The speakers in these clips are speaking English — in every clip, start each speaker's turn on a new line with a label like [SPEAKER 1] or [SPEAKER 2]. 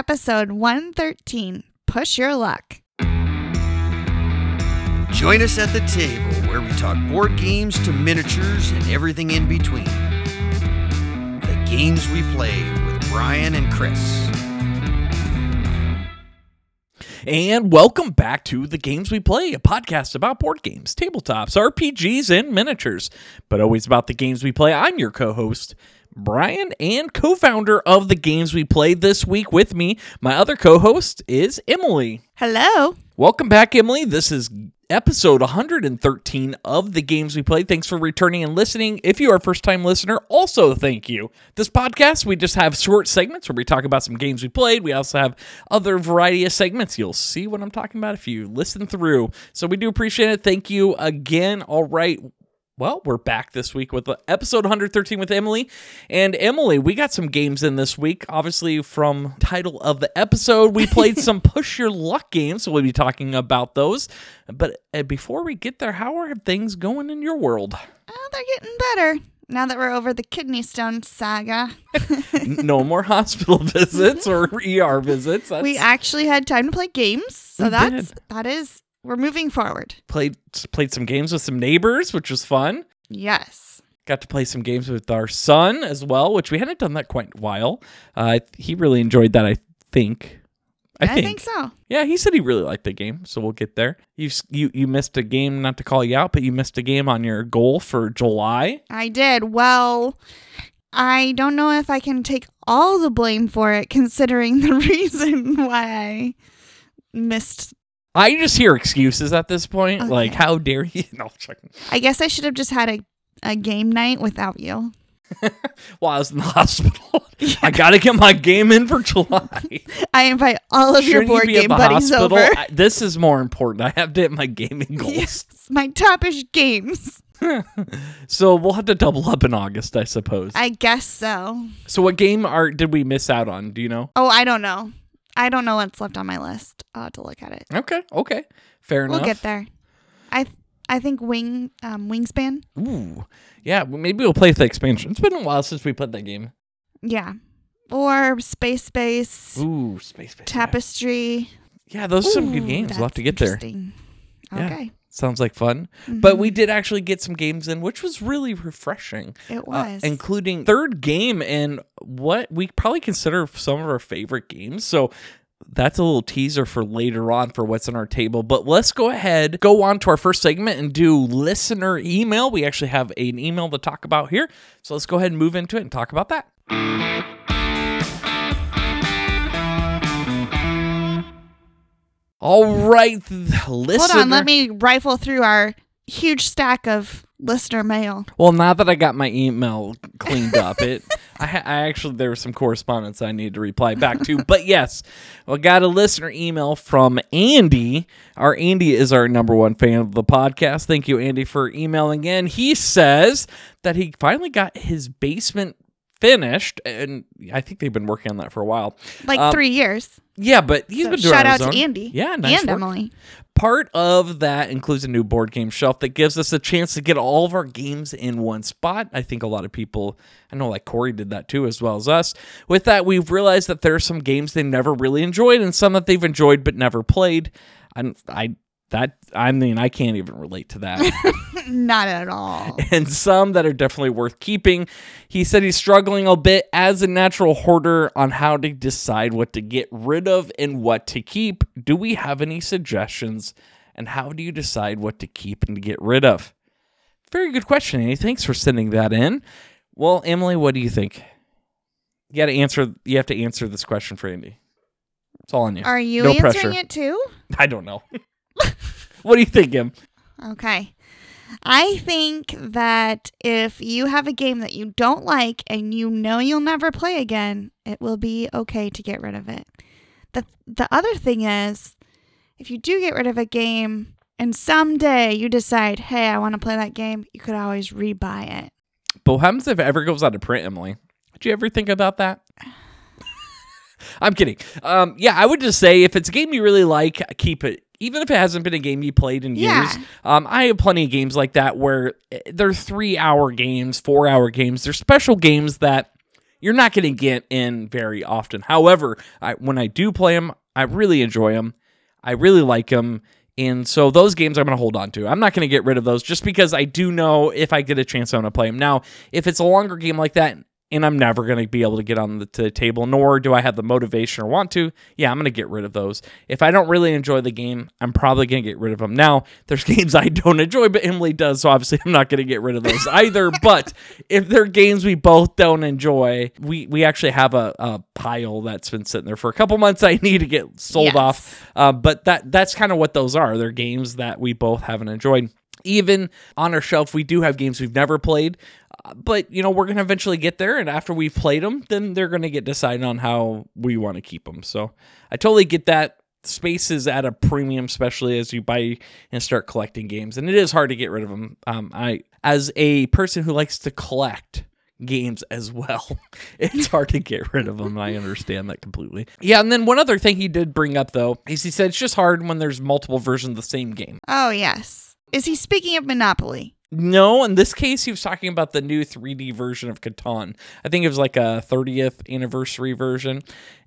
[SPEAKER 1] episode 113 Push Your Luck.
[SPEAKER 2] Join us at the table where we talk board games to miniatures and everything in between. The games we play with Bryan and Chris.
[SPEAKER 3] And welcome back to The Games We Play, a podcast about board games, tabletops, RPGs, and miniatures, but always about the games we play. I'm your co host, Bryan, and co founder of The Games We played This week with me, my other co host is Emily.
[SPEAKER 1] Hello.
[SPEAKER 3] Welcome back, Emily. This is episode 113 of the games we play. Thanks for returning and listening. If you are a first time listener, also thank you. This podcast, we just have short segments where we talk about some games we played. We also have other variety of segments. You'll see what I'm talking about if you listen through. So we do appreciate it. Thank you again. All right. Well, we're back this week with episode 113 with Emily. And Emily, we got some games in this week. Obviously, from title of the episode, we played some push your luck games, so we'll be talking about those. But uh, before we get there, how are things going in your world?
[SPEAKER 1] Oh, they're getting better now that we're over the kidney stone saga.
[SPEAKER 3] no more hospital visits or ER visits.
[SPEAKER 1] That's... We actually had time to play games, so we that's did. that is we're moving forward.
[SPEAKER 3] Played played some games with some neighbors, which was fun.
[SPEAKER 1] Yes.
[SPEAKER 3] Got to play some games with our son as well, which we hadn't done that quite a while. Uh, he really enjoyed that, I think.
[SPEAKER 1] I, I think. think. so.
[SPEAKER 3] Yeah, he said he really liked the game, so we'll get there. You you you missed a game, not to call you out, but you missed a game on your goal for July.
[SPEAKER 1] I did. Well, I don't know if I can take all the blame for it, considering the reason why I missed
[SPEAKER 3] I just hear excuses at this point. Okay. Like, how dare you? No,
[SPEAKER 1] I guess I should have just had a, a game night without you.
[SPEAKER 3] While I was in the hospital, yeah. I gotta get my game in for July.
[SPEAKER 1] I invite all of Shouldn't your board you game buddies hospital? over.
[SPEAKER 3] I, this is more important. I have to hit my gaming goals. Yes,
[SPEAKER 1] my topish games.
[SPEAKER 3] so we'll have to double up in August, I suppose.
[SPEAKER 1] I guess so.
[SPEAKER 3] So what game art did we miss out on? Do you know?
[SPEAKER 1] Oh, I don't know. I don't know what's left on my list. I'll have to look at it.
[SPEAKER 3] Okay, okay, fair enough.
[SPEAKER 1] We'll get there. I th- I think wing um, wingspan.
[SPEAKER 3] Ooh, yeah. Maybe we'll play the expansion. It's been a while since we played that game.
[SPEAKER 1] Yeah, or Space Base.
[SPEAKER 3] Ooh, Space Base.
[SPEAKER 1] Tapestry.
[SPEAKER 3] Yeah, those are some good games. We'll have to get there.
[SPEAKER 1] Okay.
[SPEAKER 3] Yeah. Sounds like fun. Mm-hmm. But we did actually get some games in, which was really refreshing.
[SPEAKER 1] It uh, was.
[SPEAKER 3] Uh, including third game and what we probably consider some of our favorite games. So that's a little teaser for later on for what's on our table. But let's go ahead, go on to our first segment and do listener email. We actually have an email to talk about here. So let's go ahead and move into it and talk about that. All right, listen.
[SPEAKER 1] Hold on, let me rifle through our huge stack of listener mail.
[SPEAKER 3] Well, now that I got my email cleaned up, it I, I, actually there was some correspondence I needed to reply back to. but yes, I got a listener email from Andy. Our Andy is our number one fan of the podcast. Thank you, Andy, for emailing in. He says that he finally got his basement finished, and I think they've been working on that for a while,
[SPEAKER 1] like um, three years.
[SPEAKER 3] Yeah, but he's
[SPEAKER 1] so
[SPEAKER 3] been doing
[SPEAKER 1] shout out
[SPEAKER 3] to
[SPEAKER 1] Andy.
[SPEAKER 3] Yeah, nice
[SPEAKER 1] and
[SPEAKER 3] work.
[SPEAKER 1] Emily.
[SPEAKER 3] Part of that includes a new board game shelf that gives us a chance to get all of our games in one spot. I think a lot of people, I know like Corey did that too, as well as us. With that, we've realized that there are some games they never really enjoyed and some that they've enjoyed but never played. And I that I mean, I can't even relate to that.
[SPEAKER 1] Not at all.
[SPEAKER 3] And some that are definitely worth keeping. He said he's struggling a bit as a natural hoarder on how to decide what to get rid of and what to keep. Do we have any suggestions? And how do you decide what to keep and to get rid of? Very good question, Andy. Thanks for sending that in. Well, Emily, what do you think? You got to answer. You have to answer this question for Andy. It's all on you.
[SPEAKER 1] Are you
[SPEAKER 3] no
[SPEAKER 1] answering
[SPEAKER 3] pressure.
[SPEAKER 1] it too?
[SPEAKER 3] I don't know. what do you think, Em?
[SPEAKER 1] Okay. I think that if you have a game that you don't like and you know you'll never play again, it will be okay to get rid of it. The the other thing is if you do get rid of a game and someday you decide, "Hey, I want to play that game," you could always rebuy it.
[SPEAKER 3] But what happens if it ever goes out of print, Emily? Did you ever think about that? I'm kidding. Um, yeah, I would just say if it's a game you really like, keep it even if it hasn't been a game you played in
[SPEAKER 1] yeah.
[SPEAKER 3] years, um, I have plenty of games like that where eh, they're three hour games, four hour games. They're special games that you're not going to get in very often. However, I, when I do play them, I really enjoy them. I really like them. And so those games I'm going to hold on to. I'm not going to get rid of those just because I do know if I get a chance, I'm going to play them. Now, if it's a longer game like that and I'm never going to be able to get on the, to the table, nor do I have the motivation or want to, yeah, I'm going to get rid of those. If I don't really enjoy the game, I'm probably going to get rid of them. Now, there's games I don't enjoy, but Emily does, so obviously I'm not going to get rid of those either. but if they're games we both don't enjoy, we, we actually have a, a pile that's been sitting there for a couple months I need to get sold
[SPEAKER 1] Yes.
[SPEAKER 3] off. Uh, but that that's kind of what those are. They're games that we both haven't enjoyed. Even on our shelf, we do have games we've never played, uh, but you know we're gonna eventually get there. And after we've played them, then they're gonna get decided on how we want to keep them. So I totally get that. Space is at a premium, especially as you buy and start collecting games, and it is hard to get rid of them. Um, I, as a person who likes to collect games as well, it's hard to get rid of them. I understand that completely. Yeah, and then one other thing he did bring up though is he said it's just hard when there's multiple versions of the same game.
[SPEAKER 1] Oh, yes. Is he speaking of Monopoly?
[SPEAKER 3] No, in this case, he was talking about the new 3D version of Catan. I think it was like a 30th anniversary version.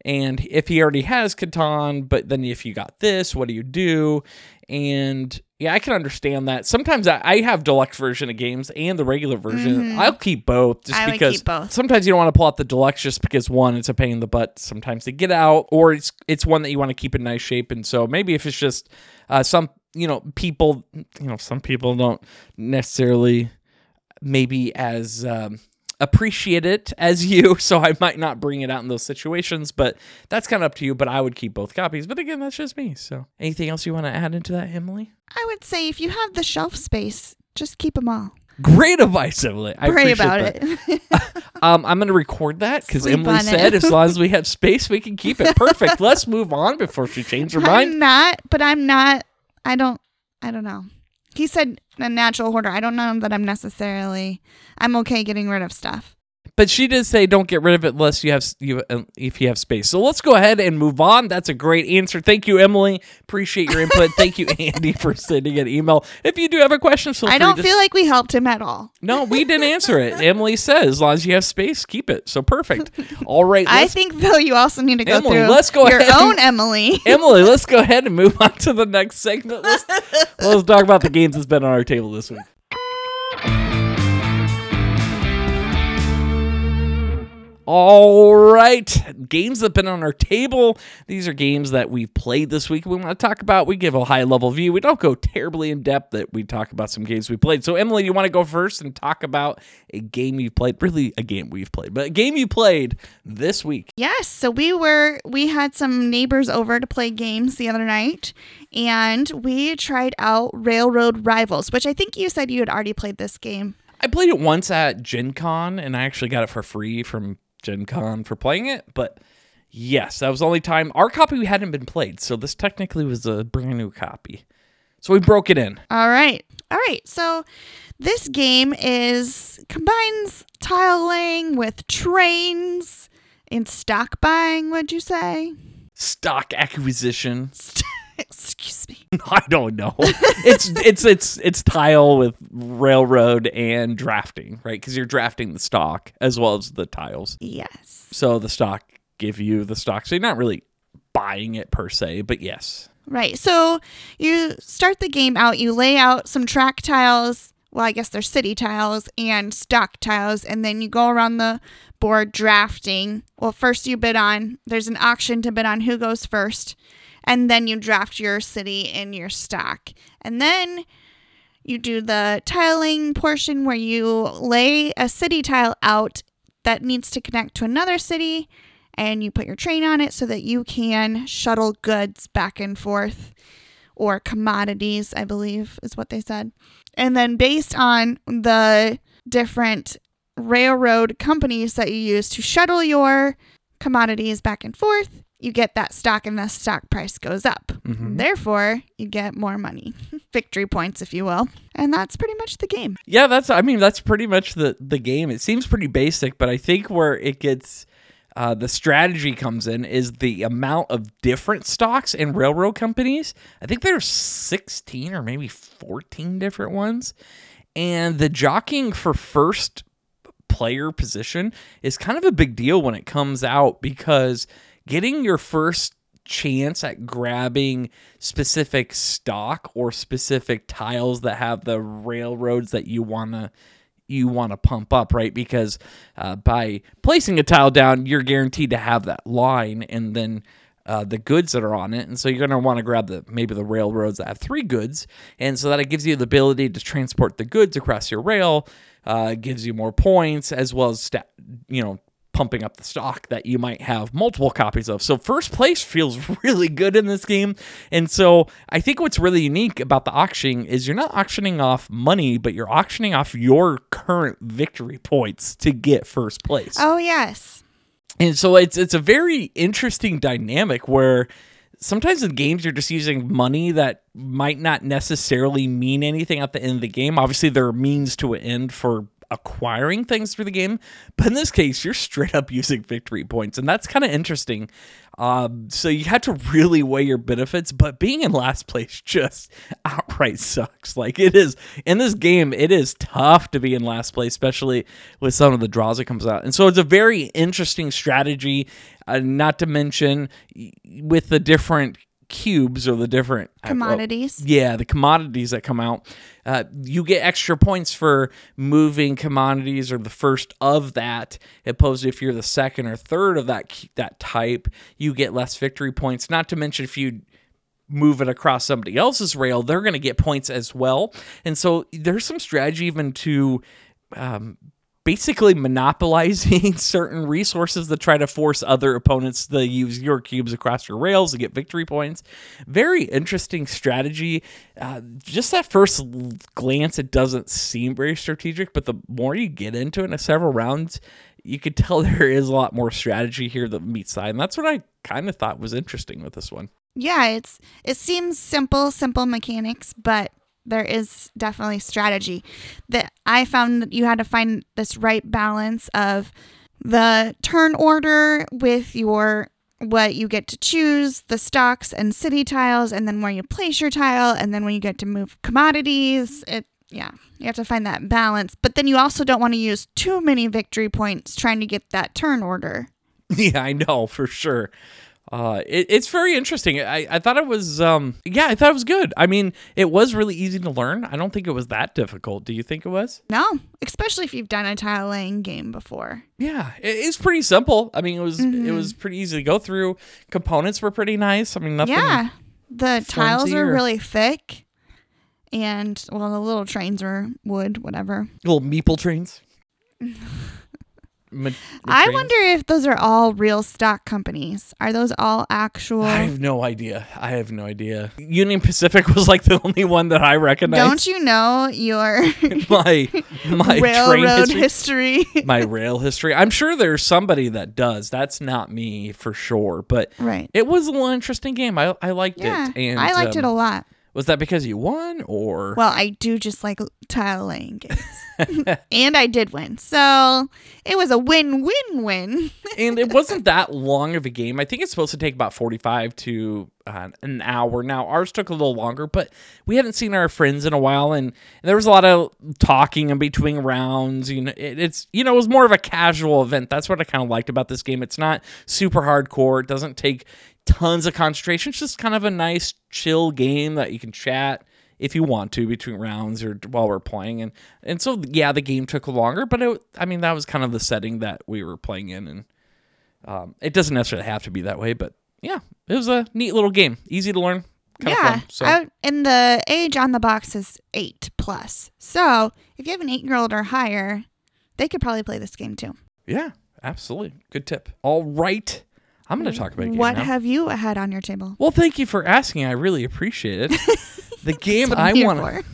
[SPEAKER 3] And if he already has Catan, but then if you got this, what do you do? And yeah, I can understand that. Sometimes I, I have deluxe version of games and the regular version. I'll keep both just
[SPEAKER 1] Mm-hmm. I
[SPEAKER 3] because
[SPEAKER 1] both.
[SPEAKER 3] sometimes you don't want to pull out the deluxe just because one, it's a pain in the butt sometimes to get out, or it's it's one that you want to keep in nice shape. And so maybe if it's just uh, some you know people you know some people don't necessarily maybe as um, appreciate it as you so i might not bring it out in those situations but that's kind of up to you but i would keep both copies but again that's just me so anything else you want to add into that emily
[SPEAKER 1] I would say if you have the shelf space, just keep them all.
[SPEAKER 3] great advice emily i
[SPEAKER 1] Pray
[SPEAKER 3] appreciate
[SPEAKER 1] about
[SPEAKER 3] that.
[SPEAKER 1] it.
[SPEAKER 3] um, i'm going to record that because emily said as long as we have space we can keep it perfect let's move on before she changes her mind
[SPEAKER 1] I'm not, but I'm not. I don't. I don't know. He said a natural hoarder. I don't know that I'm necessarily. I'm okay getting rid of stuff.
[SPEAKER 3] But she did say don't get rid of it unless you have you uh, if you have space. So let's go ahead and move on. That's a great answer. Thank you, Emily. Appreciate your input. Thank you, Andy, for sending an email. If you do have a question, feel
[SPEAKER 1] I don't
[SPEAKER 3] to-
[SPEAKER 1] feel like we helped him at all.
[SPEAKER 3] No, we didn't answer it. Emily says as long as you have space, keep it. So perfect. All right,
[SPEAKER 1] I think though you also need to go
[SPEAKER 3] Emily,
[SPEAKER 1] through
[SPEAKER 3] let's go
[SPEAKER 1] your
[SPEAKER 3] ahead and-
[SPEAKER 1] own Emily.
[SPEAKER 3] Emily, let's go ahead and move on to the next segment. Let's, let's talk about the games that's been on our table this week. All right, games that have been on our table. These are games that we've played this week. We want to talk about. We give a high level view. We don't go terribly in depth. That we talk about some games we played. So, Emily, you want to go first and talk about a game you've played? Really, a game we've played, but a game you played this week.
[SPEAKER 1] Yes, so we were we had some neighbors over to play games the other night and we tried out Railroad Rivals, which I think you said you had already played this game.
[SPEAKER 3] I played it once at Gen Con and I actually got it for free from Gen Con for playing it, but yes, that was the only time our copy hadn't been played, so this technically was a brand new copy. So we broke it in.
[SPEAKER 1] All right. All right. So this game is combines tile laying with trains and stock buying, would you say?
[SPEAKER 3] Stock acquisition.
[SPEAKER 1] Excuse me.
[SPEAKER 3] I don't know. it's it's it's it's tile with railroad and drafting, right? Because you're drafting the stock as well as the tiles.
[SPEAKER 1] Yes.
[SPEAKER 3] So the stock give you the stock. So you're not really buying it per se, but yes.
[SPEAKER 1] Right. So you start the game out, you lay out some track tiles. Well, I guess they're city tiles and stock tiles, and then you go around the board drafting. Well, first you bid on, there's an auction to bid on who goes first, and then you draft your city in your stack. And then you do the tiling portion where you lay a city tile out that needs to connect to another city and you put your train on it so that you can shuttle goods back and forth or commodities, I believe is what they said. And then based on the different railroad companies that you use to shuttle your commodities back and forth, you get that stock and the stock price goes up. Therefore, you get more money. Victory points, if you will. And that's pretty much the game.
[SPEAKER 3] Yeah, that's I mean that's pretty much the the game. It seems pretty basic, but I think where it gets uh, the strategy comes in is the amount of different stocks and railroad companies. I think there's 16 or maybe 14 different ones. And the jockeying for first player position is kind of a big deal when it comes out because getting your first chance at grabbing specific stock or specific tiles that have the railroads that you want to you want to pump up right? Because uh, by placing a tile down you're guaranteed to have that line and then uh, the goods that are on it. And so you're going to want to grab the maybe the railroads that have three goods. And so that it gives you the ability to transport the goods across your rail uh, gives you more points as well as sta you know pumping up the stock that you might have multiple copies of. So first place feels really good in this game. And so I think what's really unique about the auctioning is you're not auctioning off money, but you're auctioning off your current victory points to get first place.
[SPEAKER 1] Oh yes.
[SPEAKER 3] And so it's it's a very interesting dynamic where sometimes in games you're just using money that might not necessarily mean anything at the end of the game. Obviously there are means to an end for acquiring things through the game. But in this case, you're straight up using victory points, and that's kind of interesting. Um, so you have to really weigh your benefits, but being in last place just outright sucks. Like it is in this game, it is tough to be in last place, especially with some of the draws that comes out. And so it's a very interesting strategy. Uh, not to mention with the different cubes or the different
[SPEAKER 1] commodities.
[SPEAKER 3] Uh, yeah, the commodities that come out. Uh, you get extra points for moving commodities or the first of that. Opposed if you're the second or third of that that type, you get less victory points. Not to mention if you move it across somebody else's rail, they're going to get points as well. And so there's some strategy even to um, basically monopolizing certain resources to try to force other opponents to use your cubes across your rails to get victory points. Very interesting strategy. Uh, just at first glance, it doesn't seem very strategic, but the more you get into it in several rounds, you could tell there is a lot more strategy here that meets side, and that's what I kind of thought was interesting with this one.
[SPEAKER 1] Yeah, it's it seems simple, simple mechanics, but there is definitely strategy that I found that you had to find this right balance of the turn order with your what you get to choose, the stocks and city tiles, and then where you place your tile, and then when you get to move commodities, it yeah, you have to find that balance. But then you also don't want to use too many victory points trying to get that turn order.
[SPEAKER 3] Yeah, I know for sure. Uh, it, it's very interesting. I, I thought it was, um, yeah, I thought it was good. I mean, it was really easy to learn. I don't think it was that difficult. Do you think it was?
[SPEAKER 1] No, especially if you've done a tile laying game before.
[SPEAKER 3] Yeah, it, it's pretty simple. I mean, it was mm-hmm. it was pretty easy to go through. Components were pretty nice. I mean, nothing.
[SPEAKER 1] Yeah, the tiles are or... really thick, and well, the little trains are wood, whatever.
[SPEAKER 3] Little meeple trains.
[SPEAKER 1] I wonder if those are all real stock companies. Are those all actual?
[SPEAKER 3] I have no idea. I have no idea. Union Pacific was like the only one that I recognize.
[SPEAKER 1] Don't you know your
[SPEAKER 3] my my
[SPEAKER 1] railroad history?
[SPEAKER 3] history? my rail history. I'm sure there's somebody that does. That's not me for sure. But
[SPEAKER 1] right.
[SPEAKER 3] it was a little interesting game. I I liked
[SPEAKER 1] yeah,
[SPEAKER 3] it. And
[SPEAKER 1] I liked um, it a lot.
[SPEAKER 3] Was that because you won or?
[SPEAKER 1] Well, I do just like tile laying games. and I did win. So it was a win win win.
[SPEAKER 3] and it wasn't that long of a game. I think it's supposed to take about 45 to uh, an hour. Now, ours took a little longer, but we hadn't seen our friends in a while. And, and there was a lot of talking in between rounds. You know, it, it's, you know, it was more of a casual event. That's what I kind of liked about this game. It's not super hardcore. It doesn't take tons of concentration. It's just kind of a nice, chill game that you can chat if you want to between rounds or while we're playing. And and so yeah, the game took longer, but it, I mean that was kind of the setting that we were playing in, and um, it doesn't necessarily have to be that way. But yeah, it was a neat little game, easy to learn.
[SPEAKER 1] yeah,
[SPEAKER 3] fun, so.
[SPEAKER 1] I, and the age on the box is eight plus. So if you have an eight year old or higher, they could probably play this game too.
[SPEAKER 3] Yeah, absolutely. Good tip. All right. I'm going to talk about
[SPEAKER 1] what
[SPEAKER 3] now.
[SPEAKER 1] have you had on your table?
[SPEAKER 3] Well, thank you for asking. I really appreciate it. the game I want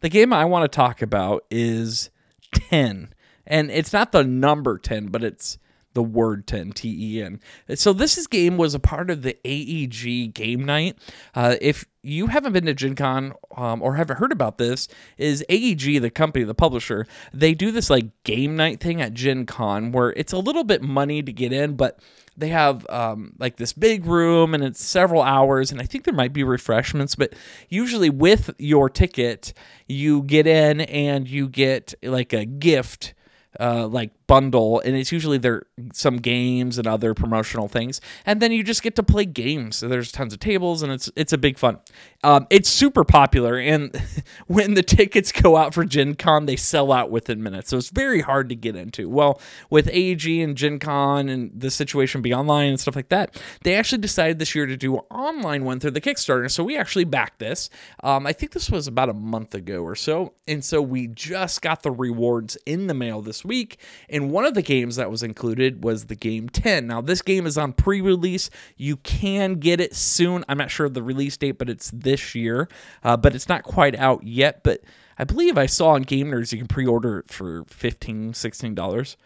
[SPEAKER 3] the game I want to talk about is 10. And it's not the number 10, but it's the word 10 t-e-n so this is game was a part of the aeg game night. Uh, if you haven't been to gen con um, or haven't heard about this is aeg the company the publisher they do this like game night thing at gen con where it's a little bit money to get in but they have um, like this big room and it's several hours and i think there might be refreshments but usually with your ticket you get in and you get like a gift uh, like bundle, and it's usually there some games and other promotional things, and then you just get to play games. So there's tons of tables, and it's it's a big fun. Um, it's super popular, and when the tickets go out for Gen Con, they sell out within minutes. So it's very hard to get into. Well, with AEG and Gen Con and the situation be online and stuff like that, they actually decided this year to do an online one through the Kickstarter. So we actually backed this. Um, I think this was about a month ago or so, and so we just got the rewards in the mail this week. And one of the games that was included was the game 10. Now, this game is on pre release. You can get it soon. I'm not sure of the release date, but it's this year. Uh, but it's not quite out yet. But I believe I saw on Game Nerdz you can pre order it for $15, $16.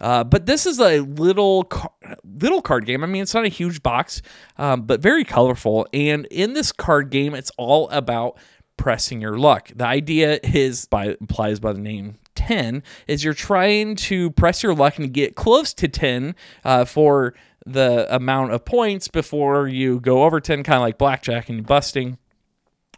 [SPEAKER 3] Uh, but this is a little little card game. I mean, it's not a huge box, um, but very colorful. And in this card game, it's all about pressing your luck. The idea is by implies by the name 10 is you're trying to press your luck and get close to 10 uh, for the amount of points before you go over 10 kind of like blackjack and busting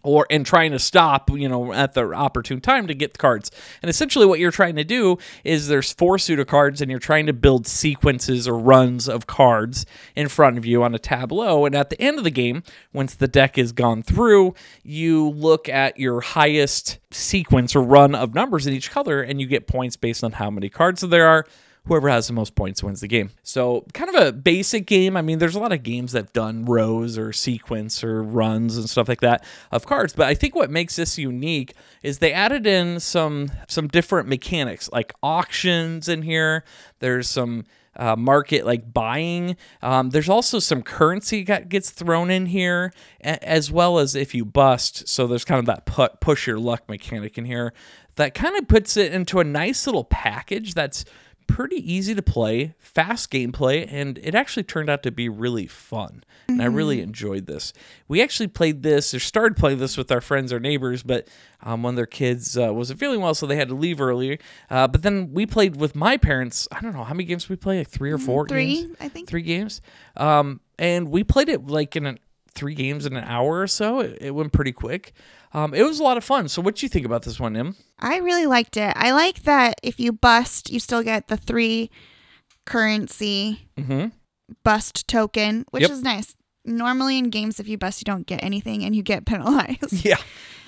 [SPEAKER 3] or and trying to stop, you know, at the opportune time to get the cards. And essentially what you're trying to do is there's four suit of cards and you're trying to build sequences or runs of cards in front of you on a tableau. And at the end of the game, once the deck is gone through, you look at your highest sequence or run of numbers in each color and you get points based on how many cards there are whoever has the most points wins the game. So, kind of a basic game. I mean, there's a lot of games that have done rows or sequence or runs and stuff like that of cards, but I think what makes this unique is they added in some some different mechanics like auctions in here. There's some uh, market like buying. Um, there's also some currency that gets thrown in here, as well as if you bust. So there's kind of that put, push your luck mechanic in here that kind of puts it into a nice little package that's pretty easy to play, fast gameplay, and it actually turned out to be really fun. And I really enjoyed this. We actually played this or started playing this with our friends or neighbors, but um, one of their kids uh, wasn't feeling well, so they had to leave earlier. Uh, but then we played with my parents. I don't know how many games we play, like three or four
[SPEAKER 1] Three,
[SPEAKER 3] games?
[SPEAKER 1] I think.
[SPEAKER 3] Three games. Um, and we played it like in an, three games in an hour or so. It, it went pretty quick. Um, it was a lot of fun. So, what do you think about this one, Nim?
[SPEAKER 1] I really liked it. I like that if you bust, you still get the three currency
[SPEAKER 3] Mm-hmm.
[SPEAKER 1] bust token, which
[SPEAKER 3] Yep.
[SPEAKER 1] is nice. Normally in games, if you bust, you don't get anything and you get penalized.
[SPEAKER 3] Yeah.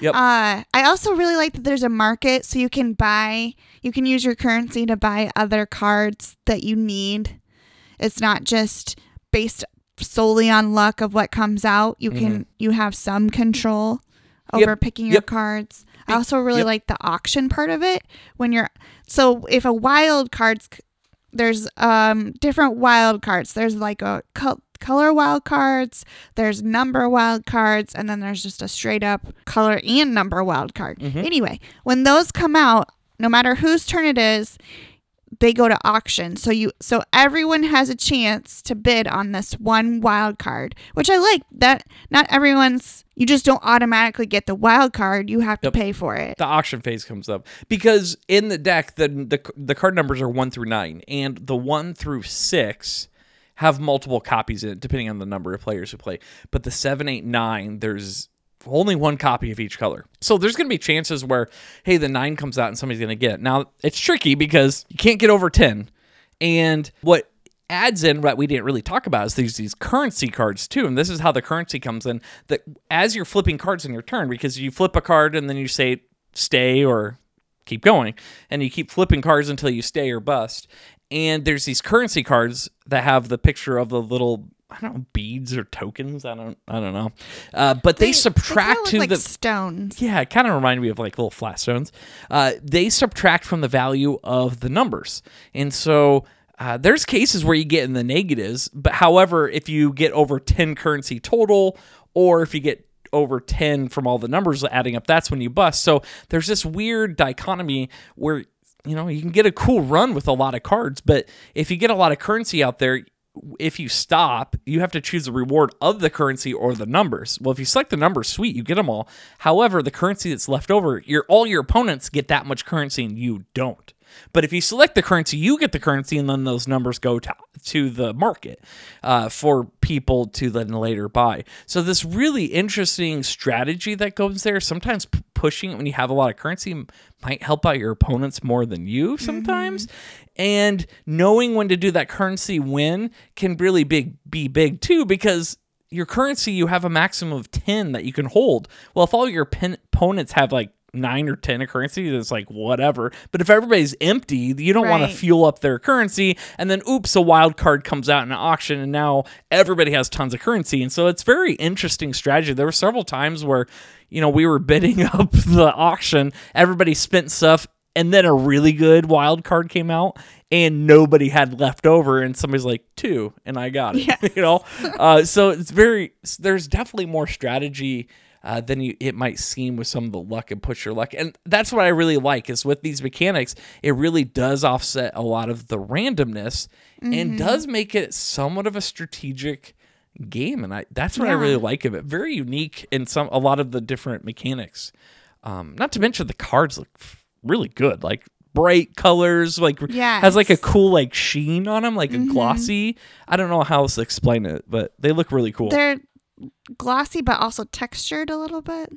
[SPEAKER 3] Yep.
[SPEAKER 1] Uh, I also really like that there's a market so you can buy, you can use your currency to buy other cards that you need. It's not just based solely on luck of what comes out. You can, you have some control
[SPEAKER 3] Mm-hmm. Yep.
[SPEAKER 1] over picking your cards. I also really
[SPEAKER 3] Yep.
[SPEAKER 1] like the auction part of it when you're, so if a wild cards, there's um different wild cards. There's like a col- color wild cards, there's number wild cards, and then there's just a straight up color and number wild card. Anyway, when those come out, no matter whose turn it is, they go to auction. So you so everyone has a chance to bid on this one wild card, which I like. That not everyone's you just don't automatically get the wild card. You have to
[SPEAKER 3] Yep.
[SPEAKER 1] pay for it.
[SPEAKER 3] the auction phase comes up because in the deck the, the the card numbers are 1 through 9 and the 1 through 6 have multiple copies in it depending on the number of players who play but the 7 8 9 there's only one copy of each color. So there's going to be chances where hey the 9 comes out and somebody's going to get it. Now it's tricky because you can't get over 10 and what adds in what we didn't really talk about is these these currency cards too, and this is how the currency comes in. That as you're flipping cards in your turn, because you flip a card and then you say stay or keep going, and you keep flipping cards until you stay or bust. And there's these currency cards that have the picture of the little I don't know beads or tokens. I don't I don't know, uh, but they, subtract
[SPEAKER 1] kinda
[SPEAKER 3] to
[SPEAKER 1] look
[SPEAKER 3] the
[SPEAKER 1] like stones.
[SPEAKER 3] yeah, it kind of reminded me of like little flat stones. Uh, they subtract from the value of the numbers. And so uh, there's cases where you get in the negatives, but however, if you get over 10 currency total, or if you get over 10 from all the numbers adding up, that's when you bust. So there's this weird dichotomy where, you know, you can get a cool run with a lot of cards, but if you get a lot of currency out there, if you stop, you have to choose the reward of the currency or the numbers. Well, if you select the numbers, sweet, you get them all. However, the currency that's left over, your all your opponents get that much currency and you don't. But if you select the currency, you get the currency, and then those numbers go to, to the market uh, for people to then later buy. So this really interesting strategy that goes there. Sometimes p- pushing it when you have a lot of currency might help out your opponents more than you sometimes. And knowing when to do that currency win can really big be big too because your currency you have a maximum of 10 that you can hold. Well, if all your pen- opponents have like nine or 10 of currency, it's like whatever. But if everybody's empty, you don't want to fuel up their currency. And then, oops, a wild card comes out in an auction and now everybody has tons of currency. And so it's very interesting strategy. There were several times where, you know, we were bidding up the auction, everybody spent stuff. And then a really good wild card came out, and nobody had left over, and somebody's like two, and I got it. you know, uh, so it's very. There's definitely more strategy uh, than you, it might seem with some of the luck and push your luck, and that's what I really like is with these mechanics. It really does offset a lot of the randomness, and does make it somewhat of a strategic game, and I that's what I really like of it. Very unique in some a lot of the different mechanics. Um, not to mention the cards look really good, like bright colors, like has like a cool like sheen on them, like a glossy. I don't know how else to explain it, but they look really cool.
[SPEAKER 1] They're glossy but also textured a little bit.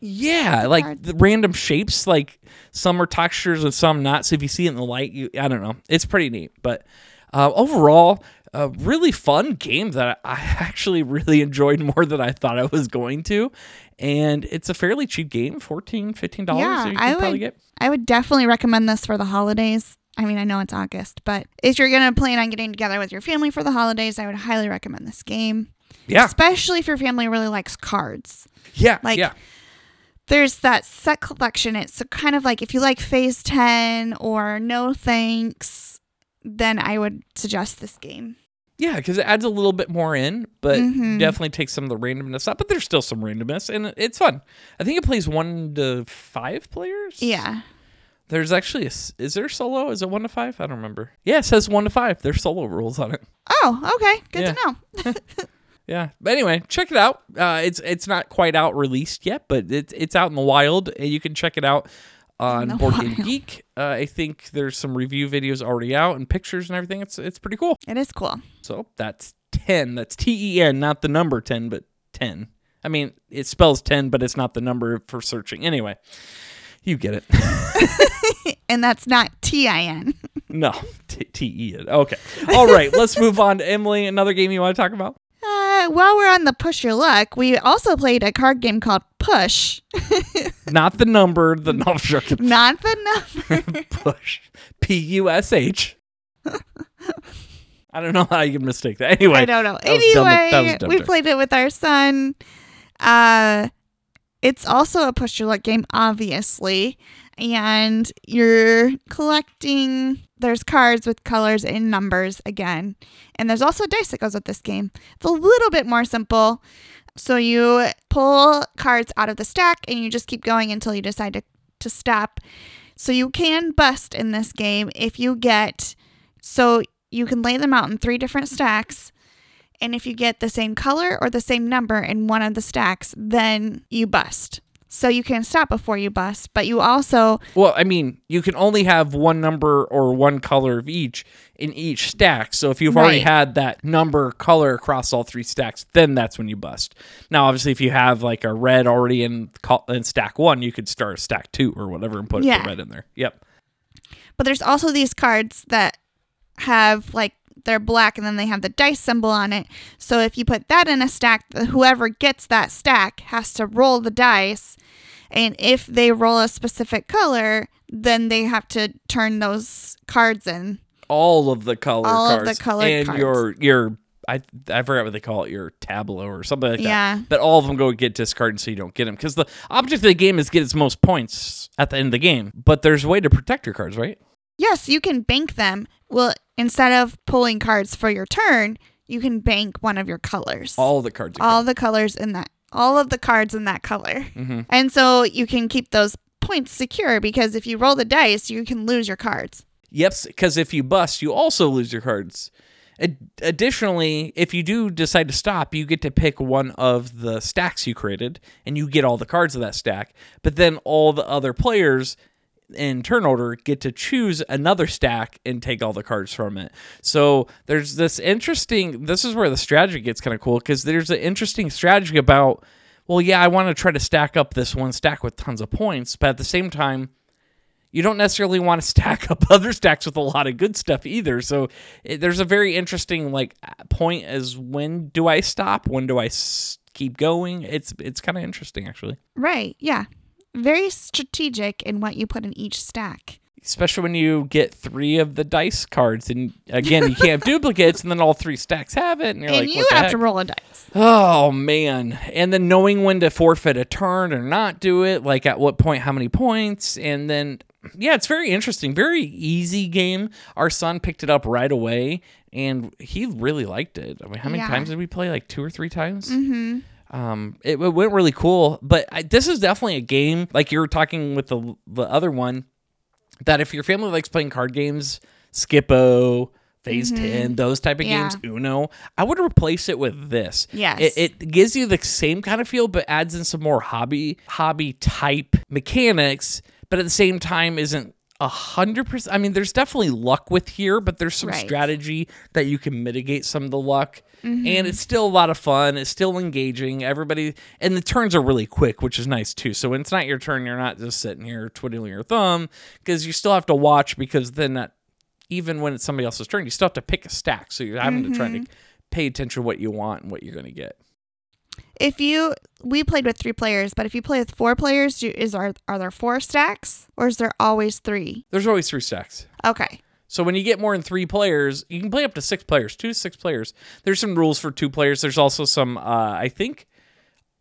[SPEAKER 3] yeah, like random shapes, like some are textures and some not. So if you see it in the light, you I don't know, it's pretty neat. But uh, overall, a really fun game that I actually really enjoyed more than I thought I was going to. And it's a fairly cheap game, 14 $15
[SPEAKER 1] Yeah,
[SPEAKER 3] that you can
[SPEAKER 1] I would- I would definitely recommend this for the holidays. I mean, I know it's August, but if you're going to plan on getting together with your family for the holidays, I would highly recommend this game.
[SPEAKER 3] Yeah.
[SPEAKER 1] Especially if your family really likes cards.
[SPEAKER 3] Yeah.
[SPEAKER 1] Like,
[SPEAKER 3] yeah.
[SPEAKER 1] There's that set collection. It's kind of like if you like Phase 10 or No Thanks, then I would suggest this game.
[SPEAKER 3] Yeah, because it adds a little bit more in, but
[SPEAKER 1] Mhm.
[SPEAKER 3] definitely takes some of the randomness out. But there's still some randomness, and it's fun. I think it plays one to five players.
[SPEAKER 1] Yeah.
[SPEAKER 3] There's actually a. Is there solo? Is it one to five? I don't remember. Yeah, it says one to five. There's solo rules on it.
[SPEAKER 1] Oh, okay. Good
[SPEAKER 3] Yeah.
[SPEAKER 1] to know.
[SPEAKER 3] Yeah, but anyway, check it out. Uh, it's it's not quite out released yet, but it's it's out in the wild, and you can check it out on
[SPEAKER 1] the
[SPEAKER 3] Board Game. Geek. Uh, I think there's some review videos already out and pictures and everything. It's it's pretty cool.
[SPEAKER 1] It is cool.
[SPEAKER 3] So that's 10. That's T E N, not the number 10, but 10. I mean, it spells 10, but it's not the number for searching. Anyway, you get it.
[SPEAKER 1] And that's not T I N.
[SPEAKER 3] no, T E N. Okay. All right, let's move on to Emily. Another game you want to talk about?
[SPEAKER 1] Uh, while we're on the push your luck, we also played a card game called Push.
[SPEAKER 3] Not the number, the no.
[SPEAKER 1] Not the number.
[SPEAKER 3] Push. P U S H. I don't know how you can mistake that. Anyway,
[SPEAKER 1] I don't know.
[SPEAKER 3] that was dumb- that was
[SPEAKER 1] Anyway, we
[SPEAKER 3] joke.
[SPEAKER 1] played it with our son. Uh, it's also a push your luck game, obviously, and you're collecting. There's cards with colors and numbers again, and there's also dice that goes with this game. It's a little bit more simple. So you pull cards out of the stack, and you just keep going until you decide to to stop. So you can bust in this game if you get so you can lay them out in three different stacks. And if you get the same color or the same number in one of the stacks, then you bust. So you can stop before you bust, but you also
[SPEAKER 3] Well, I mean, you can only have one number or one color of each in each stack. So if you've already had that number color across all three stacks, then that's when you bust. Now, obviously, if you have like a red already in in stack one, you could start stack two or whatever and put
[SPEAKER 1] Yeah.
[SPEAKER 3] the red in there. Yep.
[SPEAKER 1] but there's also these cards that have like they're black and then they have the dice symbol on it. So if you put that in a stack, whoever gets that stack has to roll the dice. And if they roll a specific color, then they have to turn those cards in.
[SPEAKER 3] All of the color
[SPEAKER 1] All of the
[SPEAKER 3] cards and
[SPEAKER 1] cards.
[SPEAKER 3] your your I I forgot what they call it, your tableau or something like
[SPEAKER 1] Yeah.
[SPEAKER 3] that. But all of them go get discarded so you don't get them because the object of the game is get its most points at the end of the game. But there's a way to protect your cards, right?
[SPEAKER 1] Yes, you can bank them. Well, instead of pulling cards for your turn, you can bank one of your colors.
[SPEAKER 3] All the cards.
[SPEAKER 1] all the colors in that all of the cards in that color.
[SPEAKER 3] Mhm.
[SPEAKER 1] And so you can keep those points secure because if you roll the dice, you can lose your cards.
[SPEAKER 3] Yep, because if you bust, you also lose your cards. Ad- additionally, if you do decide to stop, you get to pick one of the stacks you created, and you get all the cards of that stack. But then all the other players, in turn order get to choose another stack and take all the cards from it. So there's this interesting. This is where the strategy gets kind of cool because there's an interesting strategy about. Well, yeah, I want to try to stack up this one stack with tons of points, but at the same time, you don't necessarily want to stack up other stacks with a lot of good stuff either. So it, there's a very interesting like point as when do I stop? When do I s- keep going? It's it's kind of interesting actually.
[SPEAKER 1] Right. Yeah. Very strategic in what you put in each stack.
[SPEAKER 3] Especially when you get three of the dice cards, and again, you can't have duplicates, and then all three stacks have it, and you're
[SPEAKER 1] and
[SPEAKER 3] like,
[SPEAKER 1] you have
[SPEAKER 3] heck?
[SPEAKER 1] to roll a dice.
[SPEAKER 3] Oh man. And then knowing when to forfeit a turn or not do it, like at what point, how many points, and then yeah, it's very interesting. Very easy game. Our son picked it up right away and he really liked it. I mean, how many
[SPEAKER 1] Yeah.
[SPEAKER 3] times did we play? Like two or three times?
[SPEAKER 1] Mm-hmm.
[SPEAKER 3] Um, it, it went really cool, but I, this is definitely a game like you were talking with the the other one that if your family likes playing card games, Skip-Bo, Phase Ten, those type of
[SPEAKER 1] Yeah.
[SPEAKER 3] games, Uno, I would replace it with this.
[SPEAKER 1] Yes.
[SPEAKER 3] it, it gives you the same kind of feel, but adds in some more hobby hobby type mechanics, but at the same time isn't. A hundred percent. I mean, there's definitely luck with here, but there's some
[SPEAKER 1] Right.
[SPEAKER 3] strategy that you can mitigate some of the luck
[SPEAKER 1] Mm-hmm.
[SPEAKER 3] and it's still a lot of fun. It's still engaging. Everybody and the turns are really quick, which is nice too. So when it's not your turn, you're not just sitting here twiddling your thumb because you still have to watch because then that even when it's somebody else's turn, you still have to pick a stack. So you're having to try
[SPEAKER 1] Mm-hmm.
[SPEAKER 3] to pay attention to what you want and what you're going to get.
[SPEAKER 1] If you we played with three players, but if you play with four players, do, is are are there four stacks or is there always three?
[SPEAKER 3] There's always three stacks.
[SPEAKER 1] Okay.
[SPEAKER 3] So when you get more than three players, you can play up to six players, two to six players. There's some rules for two players. There's also some, uh, I think,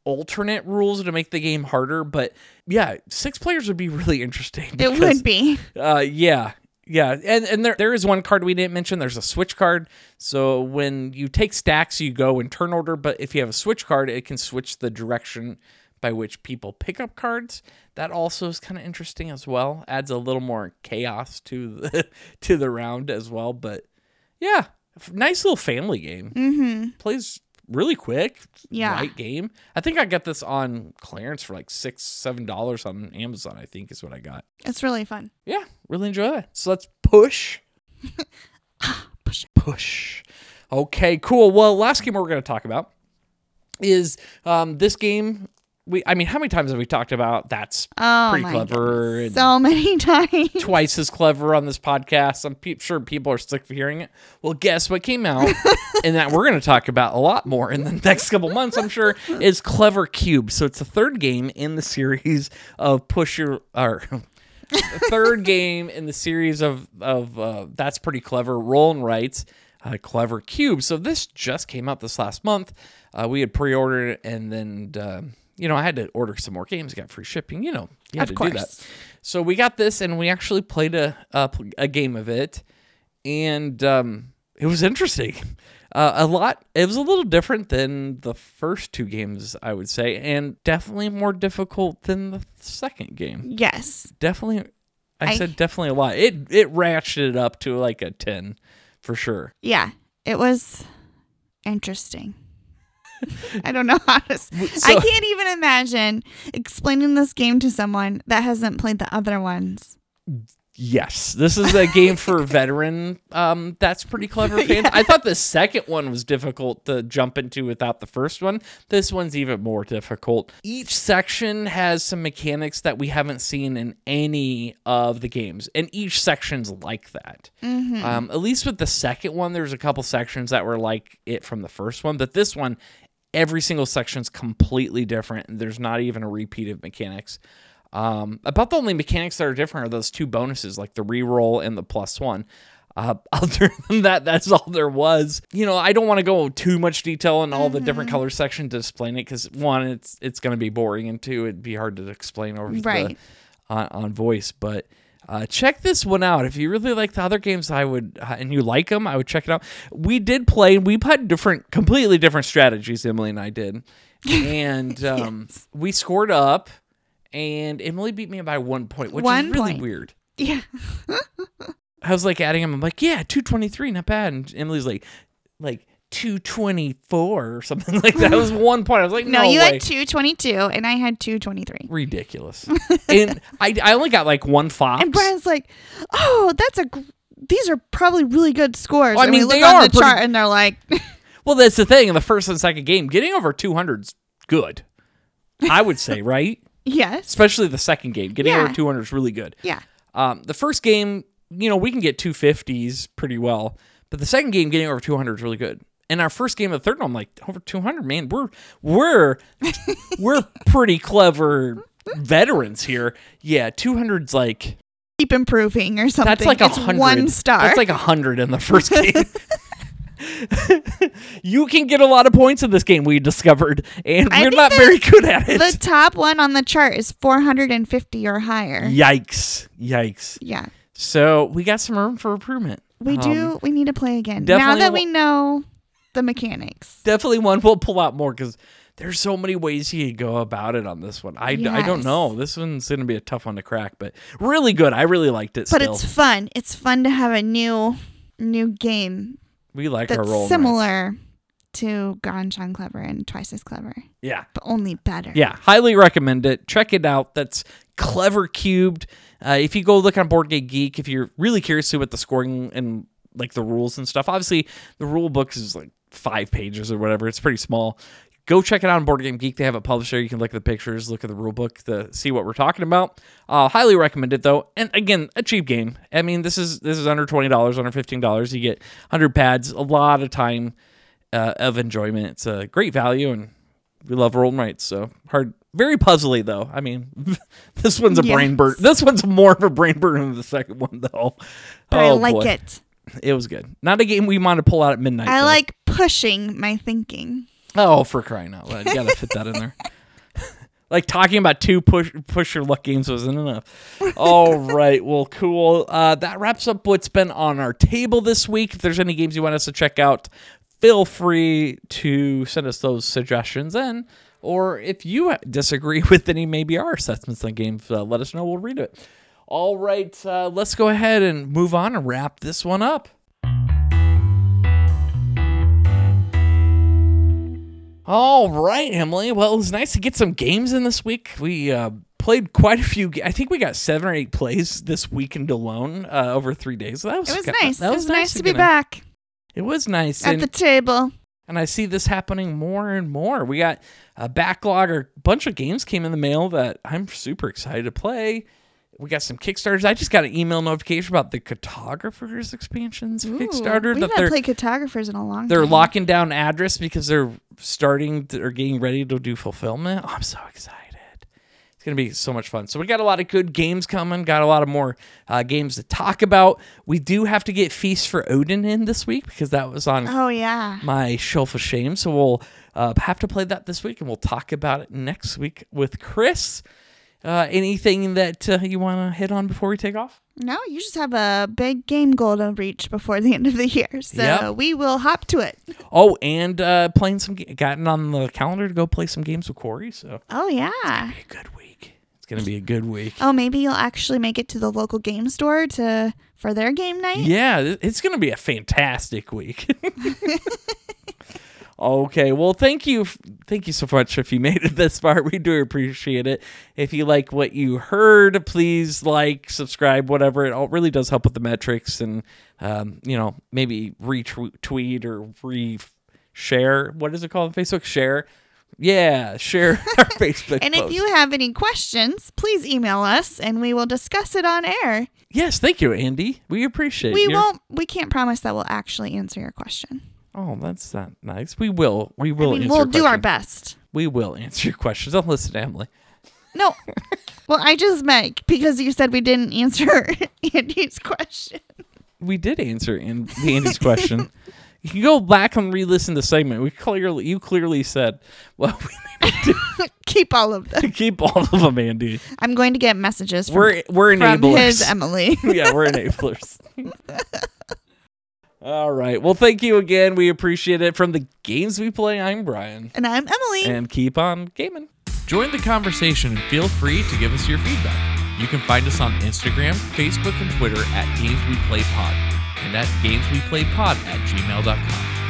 [SPEAKER 3] alternate rules to make the game harder. But yeah, six players would be really interesting.
[SPEAKER 1] It would be.
[SPEAKER 3] Uh, yeah, yeah, and and there there is one card we didn't mention. There's a switch card. So when you take stacks, you go in turn order. But if you have a switch card, it can switch the direction by which people pick up cards. That also is kind of interesting as well. Adds a little more chaos to the to the round as well. But yeah, nice little family game.
[SPEAKER 1] Mm-hmm.
[SPEAKER 3] Plays really quick.
[SPEAKER 1] Yeah.
[SPEAKER 3] Light game. I think I got this on clearance for like six, seven dollars on Amazon. I think is what I got.
[SPEAKER 1] It's really fun.
[SPEAKER 3] Yeah, really enjoy it. So let's push.
[SPEAKER 1] Push.
[SPEAKER 3] Push. Okay, cool. Well, last game we're going to talk about is um, this game. We, I mean, how many times have we talked about that's
[SPEAKER 1] Oh
[SPEAKER 3] pretty clever and
[SPEAKER 1] So many times.
[SPEAKER 3] twice as clever on this podcast? I'm pe- sure people are sick of hearing it. Well, guess what came out and that we're going to talk about a lot more in the next couple months, I'm sure, is Clever Cube. So it's the third game in the series of Push Your. Or, the third game in the series of of uh, that's pretty clever roll and writes uh, clever cube so this just came out this last month uh, we had pre-ordered it and then uh, you know i had to order some more games got free shipping you know you had
[SPEAKER 1] Of
[SPEAKER 3] to do that so we got this and we actually played a a, a game of it and um, it was interesting uh, a lot it was a little different than the first two games i would say and definitely more difficult than the second game
[SPEAKER 1] Yes.
[SPEAKER 3] definitely I,
[SPEAKER 1] I-
[SPEAKER 3] said definitely a lot. It it ratcheted up to like a 10 for sure.
[SPEAKER 1] Yeah. It was interesting. I don't know how to. s- I
[SPEAKER 3] so-
[SPEAKER 1] can't even imagine explaining this game to someone that hasn't played the other ones.
[SPEAKER 3] Yes, this is a game for veteran um that's pretty clever fans. I thought the second one was difficult to jump into without the first one. This one's even more difficult. Each section has some mechanics that we haven't seen in any of the games, and each section's like that. Um, at least with the second one, there's a couple sections that were like it from the first one, but this one, every single section's completely different. and There's not even a repeat of mechanics. Um, about the only mechanics that are different are those two bonuses, like the reroll and the plus one. Uh, other than that, that's all there was. You know, I don't want to go too much detail in all the different color section to explain it because one, it's it's going to be boring, and two, it'd be hard to explain over
[SPEAKER 1] Right.
[SPEAKER 3] the on, on voice. But uh, check this one out if you really like the other games. I would, uh, and you like them, I would check it out. We did play, we had different, completely different strategies. Emily and I did, and um, we scored up and Emily beat me by one point, which
[SPEAKER 1] One
[SPEAKER 3] is really
[SPEAKER 1] point.
[SPEAKER 3] weird.
[SPEAKER 1] Yeah.
[SPEAKER 3] I was like adding him. I'm like, yeah, two twenty three, not bad. And Emily's like, like 224 or something like that. It was one point. I was like, no,
[SPEAKER 1] No, you
[SPEAKER 3] way.
[SPEAKER 1] had 222 and I had 223.
[SPEAKER 3] Ridiculous. and I, I only got like one fox.
[SPEAKER 1] And Bryan's like, "Oh, that's a gr- these are probably really good scores."
[SPEAKER 3] Well, I
[SPEAKER 1] and
[SPEAKER 3] mean,
[SPEAKER 1] we look
[SPEAKER 3] they
[SPEAKER 1] on the
[SPEAKER 3] pretty-
[SPEAKER 1] chart and they're like,
[SPEAKER 3] well, that's the thing. In the first and second game, getting over 200's good. I would say, right?
[SPEAKER 1] "Yes."
[SPEAKER 3] Especially the second game. Getting
[SPEAKER 1] Yeah.
[SPEAKER 3] over 200 is really good.
[SPEAKER 1] Yeah.
[SPEAKER 3] Um, the first game, you know, we can get 250s pretty well, but the second game, getting over 200 is really good. And our first game of the third one, I'm like, over 200, man, we're we're we're pretty clever veterans here. Yeah, 200's like
[SPEAKER 1] Keep improving or something.
[SPEAKER 3] that's like a hundred.
[SPEAKER 1] one star.
[SPEAKER 3] That's like a hundred in the first game. you can get a lot of points in this game. We discovered, and
[SPEAKER 1] I
[SPEAKER 3] we're not very good at it.
[SPEAKER 1] the top one on the chart is 450 or higher.
[SPEAKER 3] Yikes! Yikes!
[SPEAKER 1] Yeah.
[SPEAKER 3] So we got some room for improvement.
[SPEAKER 1] We
[SPEAKER 3] Um,
[SPEAKER 1] do. We need to play again now that we know the mechanics.
[SPEAKER 3] definitely one we'll pull out more because there's so many ways you could go about it on this one. I, I don't know. This one's gonna be a tough one to crack, but really good. I really liked it.
[SPEAKER 1] But
[SPEAKER 3] still.
[SPEAKER 1] it's fun. It's fun to have a new new game
[SPEAKER 3] we like our role.
[SPEAKER 1] similar to Ganz Schön Clever and Twice as Clever,
[SPEAKER 3] Yeah.
[SPEAKER 1] but only better.
[SPEAKER 3] Yeah, highly recommend it. Check it out. That's Clever Cubed. Uh, if you go look on Board Game Geek, if you're really curious to what the scoring and like the rules and stuff, obviously the rule books is like five pages or whatever. It's pretty small. Go check it out on Board Game Geek. They have it published there. You can look at the pictures, look at the rule book to see what we're talking about. Uh, highly recommend it though. And again, a cheap game. I mean, this is this is under twenty dollars, under fifteen dollars. You get hundred pads, a lot of time uh, of enjoyment. It's a great value, and we love roll and writes. So hard, very puzzly though. I mean, this one's a brain
[SPEAKER 1] Yes.
[SPEAKER 3] burn. This one's more of a brain burn than the second one though.
[SPEAKER 1] But I
[SPEAKER 3] Oh,
[SPEAKER 1] like
[SPEAKER 3] boy.
[SPEAKER 1] it.
[SPEAKER 3] It was good. Not a game we want to pull out at midnight.
[SPEAKER 1] I
[SPEAKER 3] though.
[SPEAKER 1] like pushing my thinking.
[SPEAKER 3] Oh, for crying out loud! You gotta fit that in there. like talking about two push push your luck games wasn't enough. All right, well, cool. Uh, that wraps up what's been on our table this week. If there's any games you want us to check out, feel free to send us those suggestions in. Or if you disagree with any maybe our assessments on games, uh, let us know. We'll read it. All right, uh, let's go ahead and move on and wrap this one up. All right, Emily. Well, it was nice to get some games in this week. We uh, played quite a few. ga- I think we got seven or eight plays this weekend alone uh, over three days. That was
[SPEAKER 1] It was
[SPEAKER 3] ki-
[SPEAKER 1] nice.
[SPEAKER 3] That
[SPEAKER 1] it was nice to be
[SPEAKER 3] in.
[SPEAKER 1] back
[SPEAKER 3] It was nice,
[SPEAKER 1] at
[SPEAKER 3] and,
[SPEAKER 1] the table.
[SPEAKER 3] and I see this happening more and more. We got a backlog or a bunch of games came in the mail that I'm super excited to play. We got some Kickstarters. I just got an email notification about the Cartographers expansions
[SPEAKER 1] Ooh,
[SPEAKER 3] Kickstarter
[SPEAKER 1] We haven't played cartographers in a long time.
[SPEAKER 3] they're
[SPEAKER 1] time.
[SPEAKER 3] locking down address because they're starting to, or getting ready to do fulfillment. Oh, I'm so excited. It's going to be so much fun. So we got a lot of good games coming. Got a lot of more uh, games to talk about. We do have to get Feast for Odin in this week because that was on
[SPEAKER 1] Oh yeah.
[SPEAKER 3] my shelf of shame. So we'll uh, have to play that this week, and we'll talk about it next week with Chris. Uh, anything that uh, you want to hit on before we take off?
[SPEAKER 1] No, you just have a big game goal to reach before the end of the year. So
[SPEAKER 3] Yep.
[SPEAKER 1] we will hop to it.
[SPEAKER 3] Oh, and uh, playing some, ga- gotten on the calendar to go play some games with Corey. So
[SPEAKER 1] Oh yeah.
[SPEAKER 3] be a good week. It's gonna be a good week.
[SPEAKER 1] Oh, maybe you'll actually make it to the local game store to for their game night.
[SPEAKER 3] Yeah, it's gonna be a fantastic week. okay, well, thank you, thank you so much. If you made it this far, we do appreciate it. If you like what you heard, please like, subscribe, whatever. It all really does help with the metrics, and um, you know, maybe retweet or re share. What is it called on Facebook? Share. Yeah, share our Facebook.
[SPEAKER 1] And if you have any questions, please email us and we will discuss it on air.
[SPEAKER 3] Yes, thank you, Andy. We appreciate
[SPEAKER 1] We
[SPEAKER 3] your-
[SPEAKER 1] won't we can't promise that we'll actually answer your question.
[SPEAKER 3] Oh, that's not nice. We will. We will.
[SPEAKER 1] I mean,
[SPEAKER 3] answer
[SPEAKER 1] we'll do our best.
[SPEAKER 3] We will answer your questions. Don't listen to Emily.
[SPEAKER 1] No. well, I just meant because you said we didn't answer Andy's question.
[SPEAKER 3] We did answer Andy's question. You can go back and re-listen to the segment. We clearly, you clearly said, "Well, we need to
[SPEAKER 1] Keep all of them.
[SPEAKER 3] keep all of them, Andy."
[SPEAKER 1] I'm going to get messages from,
[SPEAKER 3] We're we're
[SPEAKER 1] from
[SPEAKER 3] enablers.
[SPEAKER 1] his Emily.
[SPEAKER 3] yeah, we're enablers. All right. Well, thank you again. We appreciate it. From the games we play, I'm Bryan,
[SPEAKER 1] and I'm Emily.
[SPEAKER 3] and keep on gaming.
[SPEAKER 4] Join the conversation and feel free to give us your feedback. You can find us on Instagram, Facebook, and Twitter at Games We Play Pod and at gamesweplaypod at gmail.com.